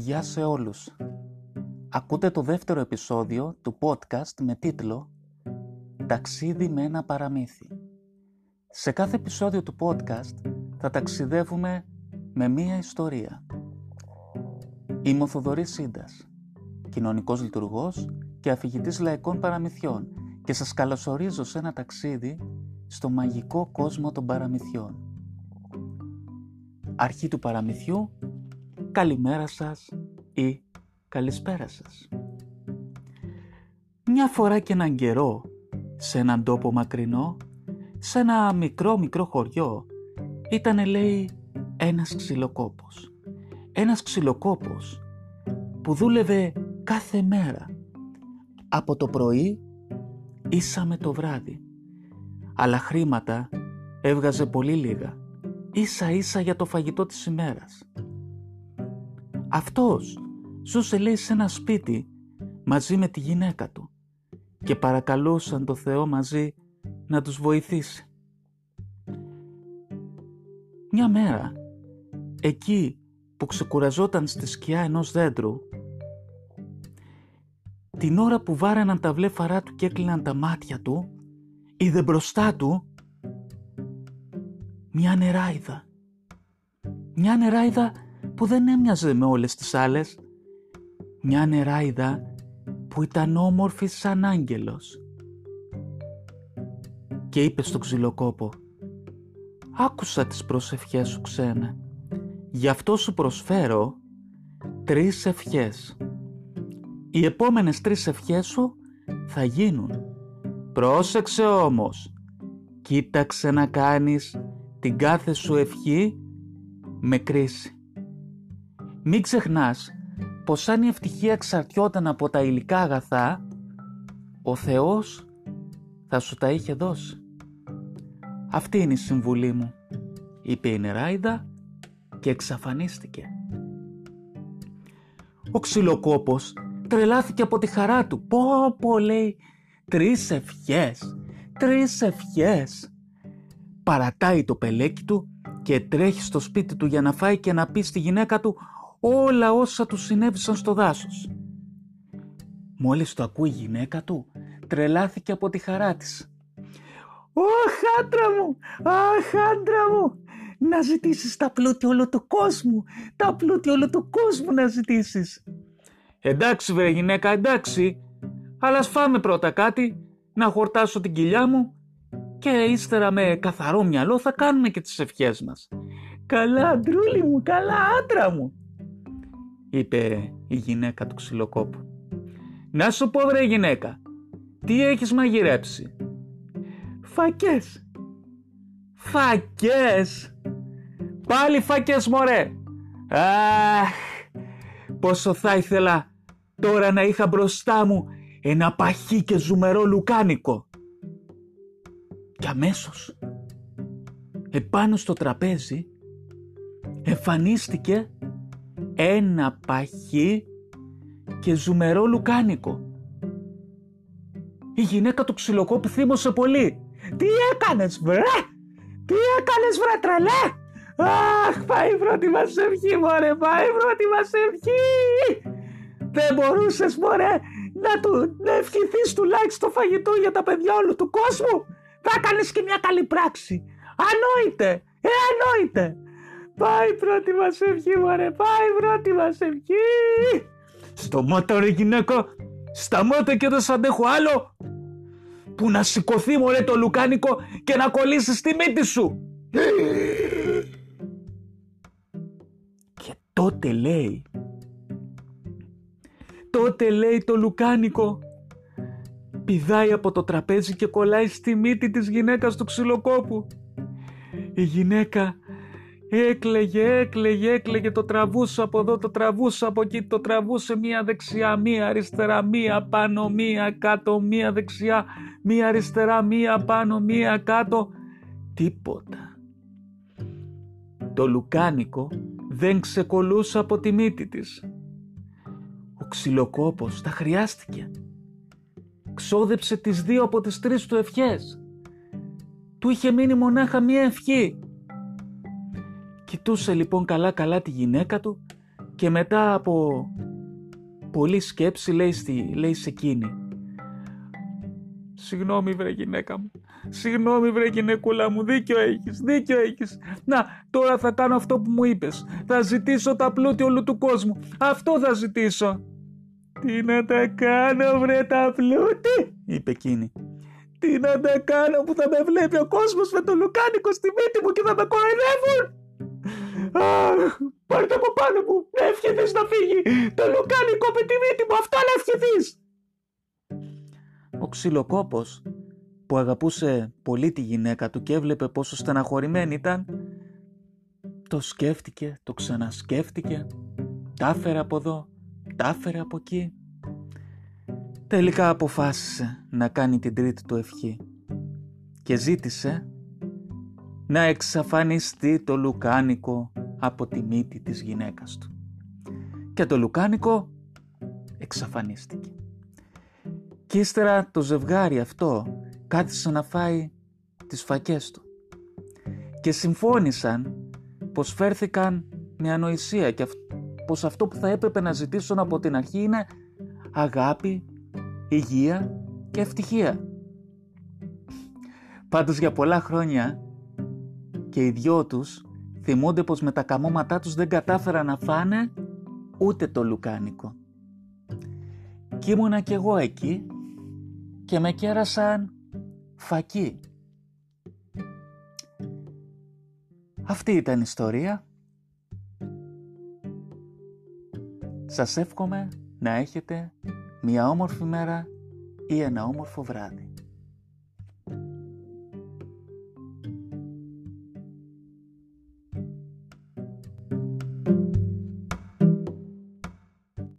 Γεια σε όλους. Ακούτε το δεύτερο επεισόδιο του podcast με τίτλο «Ταξίδι με ένα παραμύθι». Σε κάθε επεισόδιο του podcast θα ταξιδεύουμε με μία ιστορία. Είμαι ο Θοδωρής Σίντας, κοινωνικός λειτουργός και αφηγητής λαϊκών παραμυθιών και σας καλωσορίζω σε ένα ταξίδι στο μαγικό κόσμο των παραμυθιών. Αρχή του παραμυθιού, καλημέρα σας ή καλησπέρα σας. Μια φορά και έναν καιρό, σε έναν τόπο μακρινό, σε ένα μικρό μικρό χωριό, ήταν λέει ένας ξυλοκόπος. Ένας ξυλοκόπος που δούλευε κάθε μέρα. Από το πρωί ίσα με το βράδυ. Αλλά χρήματα έβγαζε πολύ λίγα. Ίσα ίσα για το φαγητό της ημέρας. Αυτός ζούσε λέει σε ένα σπίτι μαζί με τη γυναίκα του και παρακαλούσαν το Θεό μαζί να τους βοηθήσει. Μια μέρα, εκεί που ξεκουραζόταν στη σκιά ενός δέντρου, την ώρα που βάραναν τα βλέφαρά του και έκλειναν τα μάτια του, είδε μπροστά του μια νεράιδα. Μια νεράιδα που δεν έμοιαζε με όλες τις άλλες. Μια νεράιδα που ήταν όμορφη σαν άγγελος. Και είπε στο ξυλοκόπο «Άκουσα τις προσευχές σου ξένα. Γι' αυτό σου προσφέρω τρεις ευχές. Οι επόμενες τρεις ευχές σου θα γίνουν. Πρόσεξε όμως, κοίταξε να κάνεις την κάθε σου ευχή με κρίση. Μην ξεχνάς πως αν η ευτυχία εξαρτιόταν από τα υλικά αγαθά, ο Θεός θα σου τα είχε δώσει. Αυτή είναι η συμβουλή μου, είπε η Νεράιδα και εξαφανίστηκε. Ο ξυλοκόπος τρελάθηκε από τη χαρά του. Πω πω λέει, τρεις ευχές, τρεις ευχές. Παρατάει το πελέκι του και τρέχει στο σπίτι του για να φάει και να πει στη γυναίκα του όλα όσα τους συνέβησαν στο δάσος. Μόλις το ακούει η γυναίκα του, τρελάθηκε από τη χαρά της. «Ωχ, άντρα μου! Αχ, άντρα μου! Να ζητήσεις τα πλούτη όλο του κόσμου! Τα πλούτη όλο του κόσμου να ζητήσεις!» «Εντάξει βρε γυναίκα, εντάξει, αλλά ας φάμε πρώτα κάτι, να χορτάσω την κοιλιά μου και ύστερα με καθαρό μυαλό θα κάνουμε και τις ευχές μας». «Καλά, αντρούλη μου, καλά, άντρα μου!» Είπε η γυναίκα του ξυλοκόπου. «Να σου πω βρε γυναίκα, τι έχεις μαγειρέψει» Φακές. Φακές. Πάλι φακές μωρέ. Αχ, πόσο θα ήθελα τώρα να είχα μπροστά μου ένα παχύ και ζουμερό λουκάνικο. Και αμέσως επάνω στο τραπέζι εμφανίστηκε ένα παχύ και ζουμερό λουκάνικο. Η γυναίκα του ξυλοκόπου θύμωσε πολύ τι έκανες βρε! Τι έκανες βρε τρελέ! Αχ, πάει η πρώτη μας ευχή μωρέ, πάει η πρώτη μας ευχή! Δεν μπορούσες μωρέ να, του, να ευχηθείς τουλάχιστον φαγητό για τα παιδιά όλου του κόσμου! Θα κάνεις και μια καλή πράξη! Ανόητε! Ε, ανόητε! Πάει η πρώτη μας ευχή μωρέ, πάει η πρώτη μας ευχή! Σταμάτα ρε γυναίκα! Σταμάτα και δεν σ' αντέχω άλλο! που να σηκωθεί μωρέ το λουκάνικο και να κολλήσεις στη μύτη σου. Και τότε λέει, τότε λέει το λουκάνικο, πηδάει από το τραπέζι και κολλάει στη μύτη της γυναίκας του ξυλοκόπου. Η γυναίκα Έκλεγε, έκλεγε, έκλεγε, το τραβούσε από εδώ, το τραβούσε από εκεί, το τραβούσε μία δεξιά, μία αριστερά, μία πάνω, μία κάτω, μία δεξιά, μία αριστερά, μία πάνω, μία κάτω. Τίποτα. Το λουκάνικο δεν ξεκολούσε από τη μύτη της. Ο ξυλοκόπος τα χρειάστηκε. Ξόδεψε τις δύο από τις τρεις του ευχές. Του είχε μείνει μονάχα μία ευχή Κοιτούσε λοιπόν καλά καλά τη γυναίκα του και μετά από πολλή σκέψη λέει, στη, λέει σε εκείνη Συγγνώμη βρε γυναίκα μου. Συγγνώμη βρε γυναίκουλα μου. Δίκιο έχεις. Δίκιο έχεις. Να τώρα θα κάνω αυτό που μου είπες. Θα ζητήσω τα πλούτη όλου του κόσμου. Αυτό θα ζητήσω. Τι να τα κάνω βρε τα πλούτη. Είπε εκείνη. Τι να τα κάνω που θα με βλέπει ο κόσμος με το λουκάνικο στη μύτη μου και θα με κοροϊδεύουν. Αχ, πάρτε από πάνω μου. Να ευχηθείς να φύγει. Το λουκάνικο με τη μύτη μου. Αυτό να ευχηθείς. Ο ξυλοκόπος που αγαπούσε πολύ τη γυναίκα του και έβλεπε πόσο στεναχωρημένη ήταν, το σκέφτηκε, το ξανασκέφτηκε, τα έφερε από εδώ, τα έφερε από εκεί. Τελικά αποφάσισε να κάνει την τρίτη του ευχή και ζήτησε να εξαφανιστεί το λουκάνικο από τη μύτη της γυναίκας του. Και το λουκάνικο εξαφανίστηκε. Κι ύστερα το ζευγάρι αυτό κάθισε να φάει τις φακές του και συμφώνησαν πως φέρθηκαν με ανοησία και πως αυτό που θα έπρεπε να ζητήσουν από την αρχή είναι αγάπη, υγεία και ευτυχία. Πάντως για πολλά χρόνια και οι δυο τους θυμούνται πως με τα καμώματά τους δεν κατάφεραν να φάνε ούτε το λουκάνικο. Κι ήμουνα κι εγώ εκεί και με κέρασαν φακή. Αυτή ήταν η ιστορία. Σας εύχομαι να έχετε μια όμορφη μέρα ή ένα όμορφο βράδυ.